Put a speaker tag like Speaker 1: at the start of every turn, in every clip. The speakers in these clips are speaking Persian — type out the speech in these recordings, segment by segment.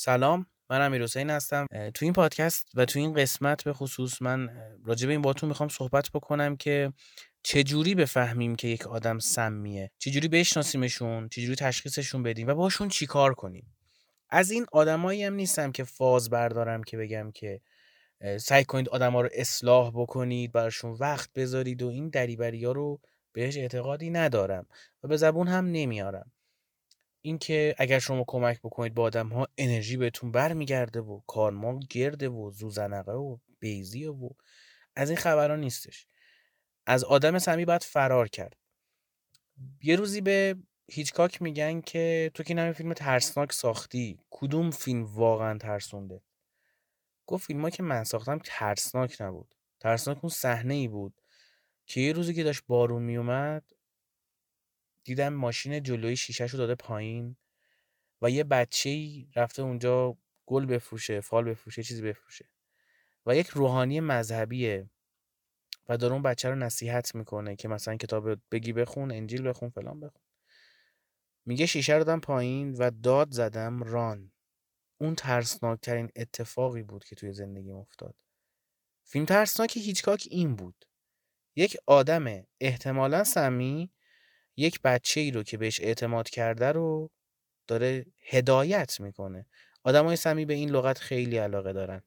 Speaker 1: سلام من امیر حسین هستم. تو این پادکست و تو این قسمت به خصوص من راجع به این باتون می‌خوام صحبت بکنم که چجوری بفهمیم که یک آدم سمیه؟ چجوری بشناسیمشون؟ چجوری تشخیصشون بدیم؟ و باشون چیکار کنیم؟ از این آدمایی هم نیستم که فاز بردارم که بگم که سعی کنید آدما رو اصلاح بکنید براشون وقت بذارید و این دریبری ها رو بهش اعتقادی ندارم و به زبون هم نمیارم. اینکه اگر شما کمک بکنید با آدم ها انرژی بهتون برمیگرده و کارما گرده و زوزنقه و بیزیه و از این خبران نیستش. از آدم سمی باید فرار کرد. یه روزی به هیچکاک میگن که تو که نمی فیلم ترسناک ساختی کدوم فیلم واقعا ترسونده؟ گفت فیلم که من ساختم ترسناک نبود. ترسناک اون صحنه ای بود که یه روزی که داشت بارون میومد دیدم ماشین جلوی شیشهش رو داده پایین و یه بچه ای رفته اونجا گل بفروشه فال بفروشه چیزی بفروشه و یک روحانی مذهبیه و داره اون بچه رو نصیحت می‌کنه که مثلا کتاب بگی بخون انجیل بخون فلان بخون. میگه شیشه رو دادم پایین و داد زدم ران. اون ترسناکترین اتفاقی بود که توی زندگی افتاد. فیلم ترسناک هیچکاک این بود. یک آدم احتمالا سمی یک بچه ای رو که بهش اعتماد کرده رو داره هدایت می‌کنه. های سمی به این لغت خیلی علاقه دارن.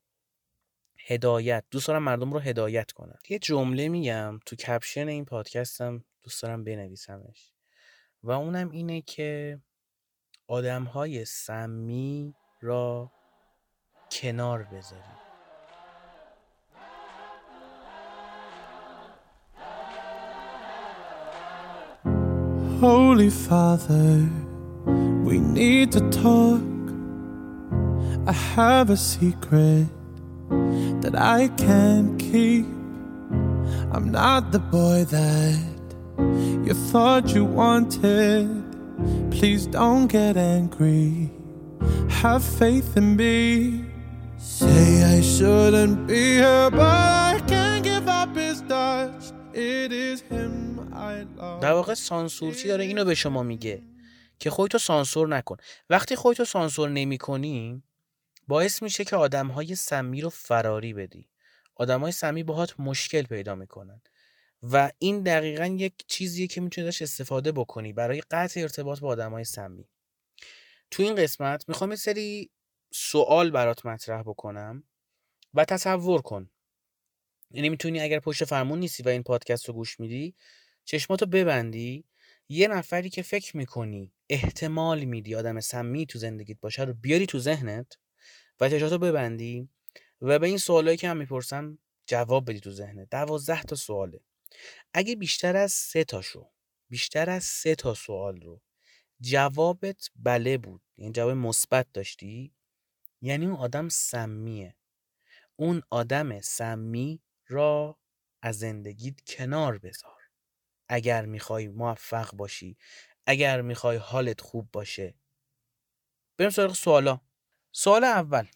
Speaker 1: هدایت. دوست دارم مردم رو هدایت کنن. یه جمله میگم تو کپشن این پادکستم دوست دارم بنویسمش. و اونم اینه که آدم های سمی را کنار بذارید. Holy Father, we need to talk. I have a secret that I can't keep. I'm not the boy that you thought you wanted. Please don't get angry. Have faith in me. Say I shouldn't be here, but I can't give up his touch. It is him. در واقع سانسورچی داره اینو به شما میگه که خودتو سانسور نکن. وقتی خودتو سانسور نمی کنی باعث میشه که آدم های سمی رو فراری بدی. آدم های سمی باهات مشکل پیدا می‌کنن. و این دقیقا یک چیزیه که می‌تونی داشت استفاده بکنی برای قطع ارتباط با آدم های سمی. تو این قسمت می‌خوام یه سری سوال برات مطرح بکنم و تصور کن. یعنی می‌تونی اگر پشت فرمون نیستی و این پادکست رو گوش میدی چشماتو ببندی یه نفری که فکر می‌کنی احتمال میدی آدم سمی تو زندگیت باشه رو بیاری تو ذهنت و چشماتو ببندی و به این سوالایی که هم می‌پرسم جواب بدی تو ذهنت. دوازده تا سواله. اگه بیشتر از سه تاشو بیشتر از سه تا سوال رو جوابت بله بود یعنی جواب مثبت داشتی یعنی اون آدم سمیه. اون آدم سمی را از زندگیت کنار بذار. اگر می‌خوای موفق باشی اگر می‌خوای حالت خوب باشه. بریم سراغ سوالا. سوال اول.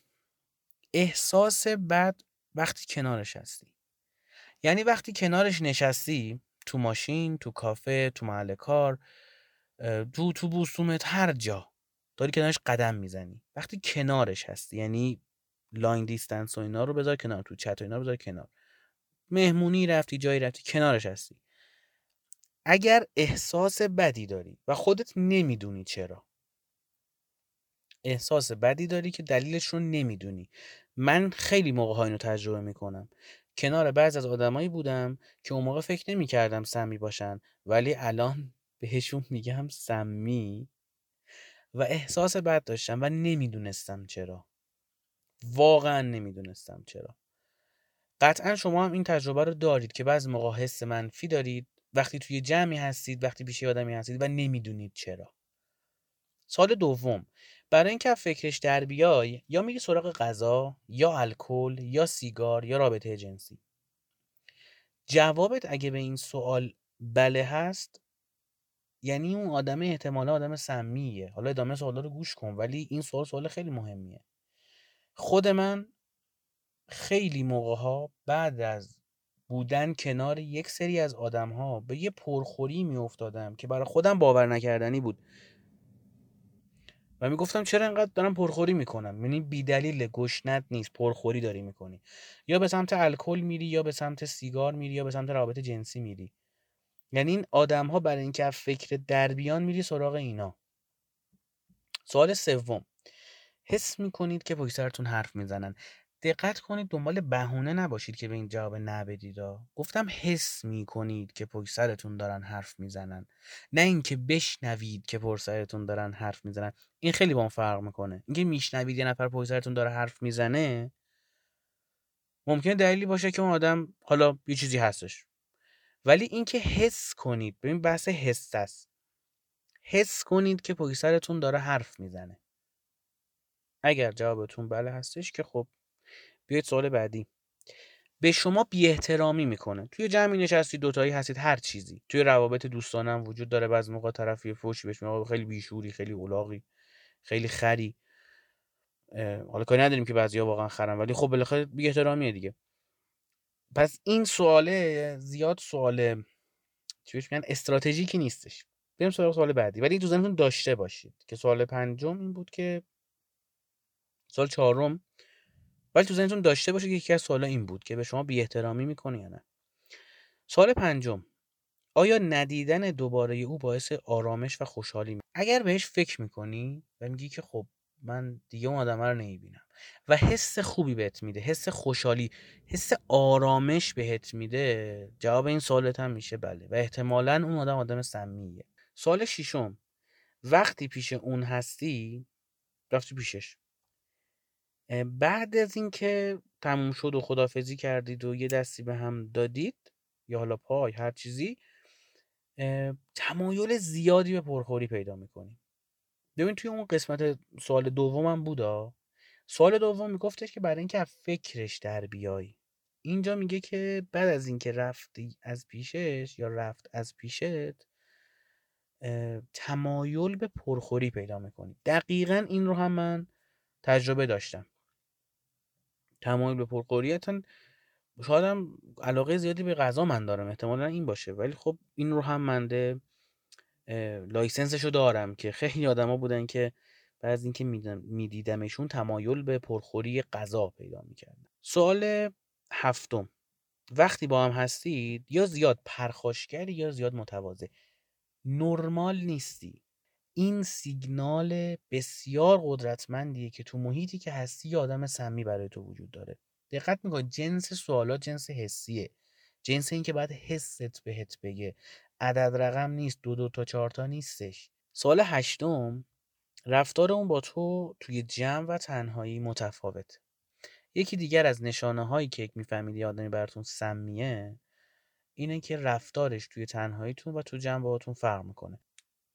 Speaker 1: احساس بد وقتی کنارش هستی. یعنی وقتی کنارش نشستی تو ماشین تو کافه تو محل کار تو تو بوستومت هر جا داری کنارش قدم می‌زنی. وقتی کنارش هستی یعنی لاین دیستنس و اینا رو بذار کنار تو چت و اینا رو بذار کنار. مهمونی رفتی جایی رفتی کنارش هستی. اگر احساس بدی داری و خودت نمی‌دونی چرا. احساس بدی داری که دلیلش رو نمی‌دونی. من خیلی موقع ها اینو تجربه می‌کنم. کنار بعض از آدمایی بودم که اون موقع فکر نمی‌کردم سمی باشن ولی الان بهشون میگم سمی و احساس بد داشتم و نمی‌دونستم چرا. واقعا نمی‌دونستم چرا. قطعا شما هم این تجربه رو دارید که بعض موقع حس منفی دارید وقتی توی جمعی هستید وقتی پیش آدمی هستید و نمی‌دونید چرا. سال دوم برای اینکه فکرش در بیای یا میری سراغ غذا یا الکل یا سیگار یا رابطه جنسی؟ جوابت اگه به این سوال بله هست یعنی اون آدم احتمالا آدم سمیه. حالا ادامه سوالا رو گوش کن ولی این سوال سوال خیلی مهمیه. خود من خیلی موقع ها بعد از بودن کنار یک سری از آدم ها به یه پرخوری می افتادم که برای خودم باور نکردنی بود. و می‌گفتم چرا انقدر دارم پرخوری می‌کنم؟ یعنی بیدلیل گشنت نیست پرخوری داری می‌کنی. یا به سمت الکل میری یا به سمت سیگار میری یا به سمت رابطه جنسی میری. یعنی این آدم ها برای اینکه فکر دربیان میری سراغ اینا. سوال سوم. حس می‌کنید که پشت سرتون حرف می‌زنن. دقت کنید دنبال بهونه نباشید که به این جواب نبدید گفتم حس می‌کنید که پشت سرتون دارن حرف می‌زنن. نه اینکه بشنوید که پشت سرتون دارن حرف می‌زنن. این خیلی با فرق می‌کنه. اینکه میشنوید یه نفر پشت سرتون داره حرف می‌زنه ممکنه دلیلی باشه که اون آدم حالا یه چیزی هستش. ولی اینکه حس کنید ببین بحث حس است. حس کنید که پشت سرتون داره حرف می‌زنه. اگر جوابتون بله هستش که خب بیاید سوال بعدی. به شما بی احترامی می‌کنه. توی جمعی نشستی دوتایی هستید هر چیزی. توی روابط دوستانم وجود داره. بعضی موقع طرفی فوشی بهش میگه خیلی بیشوری خیلی اولاغی خیلی خری. حالا کاری نداریم که بعضیا واقعا خرن ولی خب بالاخره بی احترامیه دیگه. پس این سواله زیاد سوال چی میگن استراتژیکی نیستش. بریم سراغ سوال بعدی. ولی تو داشته باشید که سوال پنجم این بود که سوال چهارم. ولی تو ذهنتون داشته باشید که یکی از سوالا این بود که به شما بی احترامی می‌کنه یا نه. سوال پنجم. آیا ندیدن دوباره او باعث آرامش و خوشحالی می؟ اگر بهش فکر می‌کنی و میگی که خب من دیگه اون آدم رو نمی‌بینم و حس خوبی بهت میده حس خوشحالی حس آرامش بهت میده جواب این سوالت هم میشه بله و احتمالا اون آدم آدم سمیه. سوال ششم. وقتی پیش اون هستی رفتی پیشش. بعد از اینکه تموم شد و خدافزی کردید و یه دستی به هم دادید یا حالا پای هر چیزی تمایل زیادی به پرخوری پیدا می‌کنیم. ببین توی اون قسمت سوال دومم بودا؟ سوال دوم میگفتش که برای اینکه فکرش در بیای. اینجا میگه که بعد از اینکه رفتی از پیشش یا رفت از پیشت تمایل به پرخوری پیدا می‌کنی. دقیقا این رو هم من تجربه داشتم. تمایل به پرخوری شاید هم علاقه زیادی به غذا من دارم احتمالا این باشه. ولی خب این رو هم منده لایسنسشو دارم که خیلی آدما بودن که بعد از اینکه میدیدمشون تمایل به پرخوری غذا پیدا می‌کردن. سوال هفتم. وقتی با هم هستید یا زیاد پرخاشگری یا زیاد متواضع. نرمال نیستی. این سیگنال بسیار قدرتمندیه که تو محیطی که هستی یه آدم سمی برای تو وجود داره. دقت میکن جنس سوالات جنس حسیه. جنس این که باید حست بهت بگه. عدد رقم نیست دو دو تا چهار تا نیستش. سوال هشتم رفتار اون با تو توی جمع و تنهایی متفاوت. یکی دیگر از نشانه هایی که می‌فهمید آدمی براتون سمیه اینه که رفتارش توی تنهاییتون و تو جمع باهاتون فرق می‌کنه.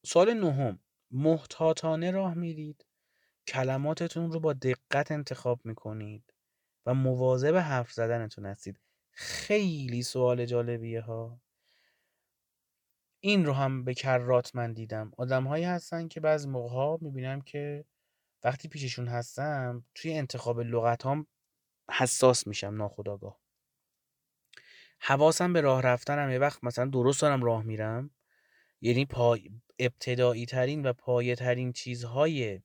Speaker 1: سوال نهم. محتاطانه راه میرید کلماتتون رو با دقت انتخاب می‌کنید و مواظب حرف زدنتون هستید. خیلی سوال جالبیه ها این رو هم به کرات من دیدم. آدم هایی هستن که بعضی موقع ها می‌بینم که وقتی پیششون هستم توی انتخاب لغت هم حساس میشم ناخداگاه حواسم به راه رفتنم. یه وقت مثلا درست دارم راه میرم. یعنی پای ابتدایی ترین و پایه ترین چیزهای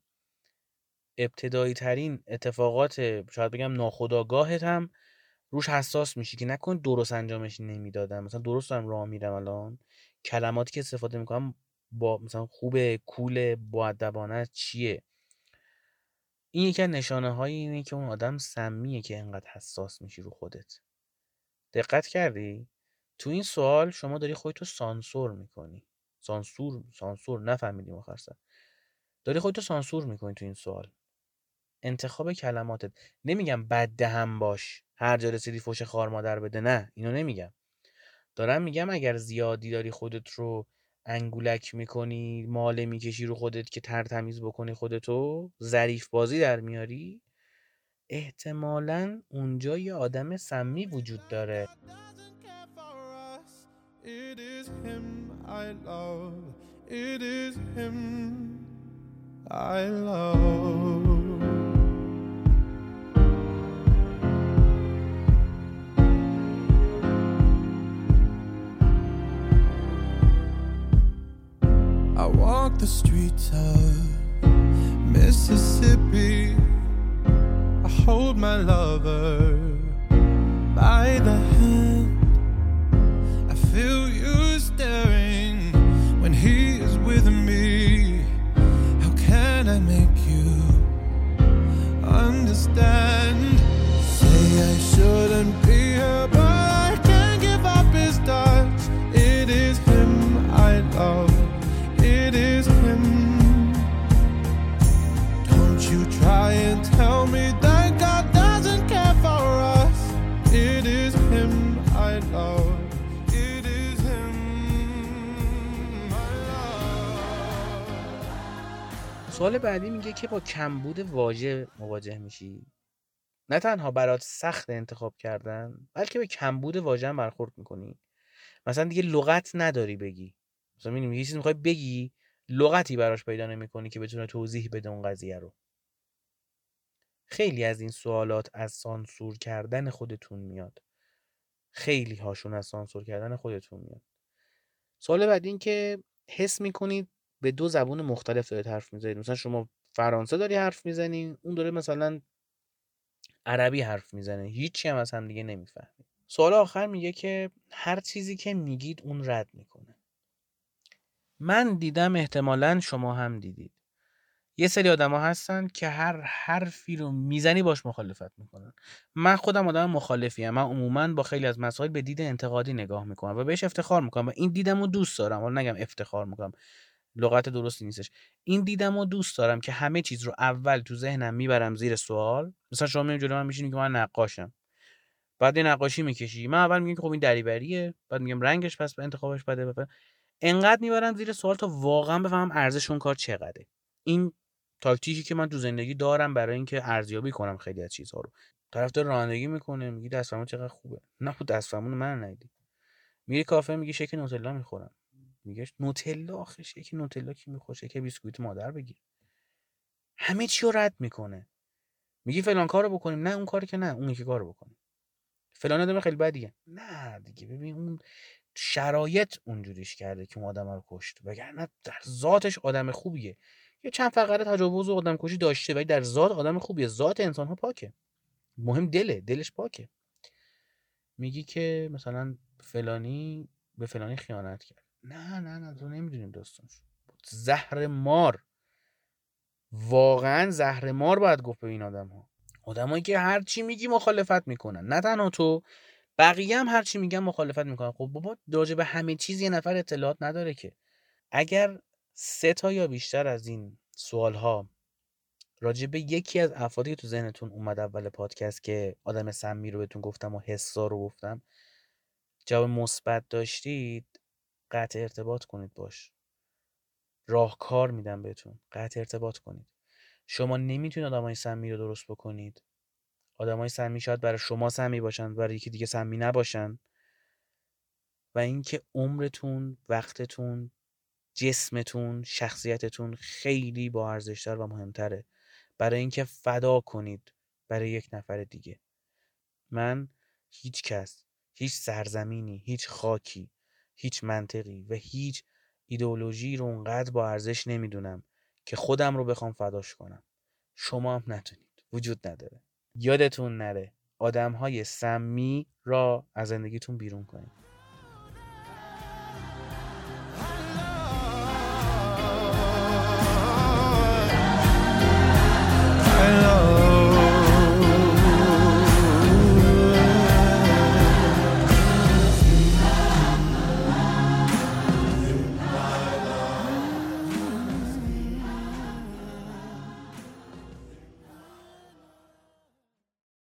Speaker 1: ابتدایی ترین اتفاقات شاید بگم ناخداگاهت هم روش حساس میشی که نکن درست انجامش نمی‌دادم. مثلا درست دارم راه میرم الان. کلماتی که استفاده می‌کنم با مثلا خوب کول ادبانه چیه؟ این یکی از نشانه های اینه که اون آدم سمیه که انقدر حساس میشی رو خودت. دقت کردی؟ تو این سوال شما داری خودتو سانسور می‌کنی. سانسور سانسور نفهمیدیم آخر سر. داری خودتو سانسور می‌کنی تو این سوال. انتخاب کلماتت. نمیگم بد دهم باش هر جا رسیدی فوش خار مادر بده نه اینو نمیگم. دارم میگم اگر زیادی داری خودت رو انگولک می‌کنی ماله می‌کشی رو خودت که ترتمیز بکنی خودتو ظریف بازی در میاری احتمالا اونجا یه آدم سمی وجود داره. I love. It is him I love. I walk the streets of
Speaker 2: Mississippi. I hold my lover by the hand. I feel understand? Say I shouldn't be here,
Speaker 1: سوال بعدی میگه که با کمبود واژه مواجه میشی. نه تنها برات سخت انتخاب کردن بلکه به کمبود واژه هم برخورد می‌کنی. مثلا دیگه لغت نداری بگی. مثلا می‌بینی یه چیزی می‌خوای بگی لغتی براش پیدا نمی‌کنی که بتونه توضیح بده اون قضیه رو. خیلی از این سوالات از سانسور کردن خودتون میاد. خیلی هاشون از سانسور کردن خودتون میاد. سوال بعد این که حس می‌کنید به دو زبون مختلف دارید حرف می‌زنید. مثلا شما فرانسه داری حرف می‌زنی اون داره مثلا عربی حرف می‌زنه. هیچی هم از هم دیگه نمی‌فهمید سوال آخر میگه که هر چیزی که میگید اون رد می‌کنه. من دیدم احتمالا شما هم دیدید. یه سری آدما هستن که هر حرفی رو می‌زنی باش مخالفت می‌کنن. من خودم آدم مخالفی من عموما با خیلی از مسائل به دید انتقادی نگاه می‌کنم و بهش افتخار می‌کنم و این دیدم رو دوست دارم. حالا نگم افتخار می‌کنم. لغت درستی نیستش. این دیدم رو دوست دارم که همه چیز رو اول تو ذهنم می‌برم زیر سوال. مثلا شما میام جلو من میشینی که من نقاشم. بعد یه نقاشی می‌کشی. من اول میگم خب این دریوریه. بعد میگم رنگش پس انتخابش بده بده انقدر می‌برم زیر سوال تا واقعا بفهمم ارزش اون کار چقدره. این تاکتیکی که من تو زندگی دارم برای اینکه ارزیابی کنم خیلی از چیزها رو. طرفدار رانندگی می‌کنه میگی دستفرمون چقدر خوبه. نه خب دستفرمون من ندیدی. میری کافه میگی شک نوتلا می‌خورم. میگه نوتلا آخه شک نوتلا کی می‌خوره شک بیسکویت مادر بگیر. همه چی رو رد می‌کنه. میگی فلان کارو بکنیم. نه اون کاری که نه اون یکی کارو بکنیم فلان آدم خیلی بدیه. نه دیگه ببین اون شرایط اونجوریش کرده که اون آدم رو کشت. وگرنه در ذاتش آدم خوبیه. یه چند فقره تجاوز و آدم کشی داشته ولی در ذات آدم خوبیه. ذات انسان ها پاکه. مهم دله. دلش پاکه. میگی که مثلا فلانی به فلانی خیانت کرد. نه نه نه تو نمی‌دونیم داستانش زهر مار. واقعا زهر مار باید گفت به این آدم ها آدمایی که هر چی میگی مخالفت می‌کنن. نه تنها تو بقیه هم هر چی میگن مخالفت می‌کنن. خب بابا راجع به همه چیز یه نفر اطلاعات نداره که. اگر سه تا یا بیشتر از این سوال ها راجع به یکی از افرادی که تو ذهنتون اومد اول پادکست که آدم سمی رو بهتون گفتم و حسا رو گفتم جواب مثبت داشتید قطع ارتباط کنید باش. راهکار میدم بهتون. قطع ارتباط کنید. شما نمی‌تونید آدمای سمی رو درست بکنید. آدمای سمی شاید برای شما سمی باشن برای یکی دیگه سمی نباشن. و اینکه عمرتون وقتتون جسمتون شخصیتتون خیلی با ارزشتر و مهمتره. برای اینکه فدا کنید برای یک نفر دیگه. من هیچ کس هیچ سرزمینی هیچ خاکی هیچ منطقی و هیچ ایدئولوژی رو اونقدر با ارزش نمی‌دونم که خودم رو بخوام فداش کنم. شما هم نتونید. وجود نداره. یادتون نره. آدم های سمی را از زندگیتون بیرون کنید.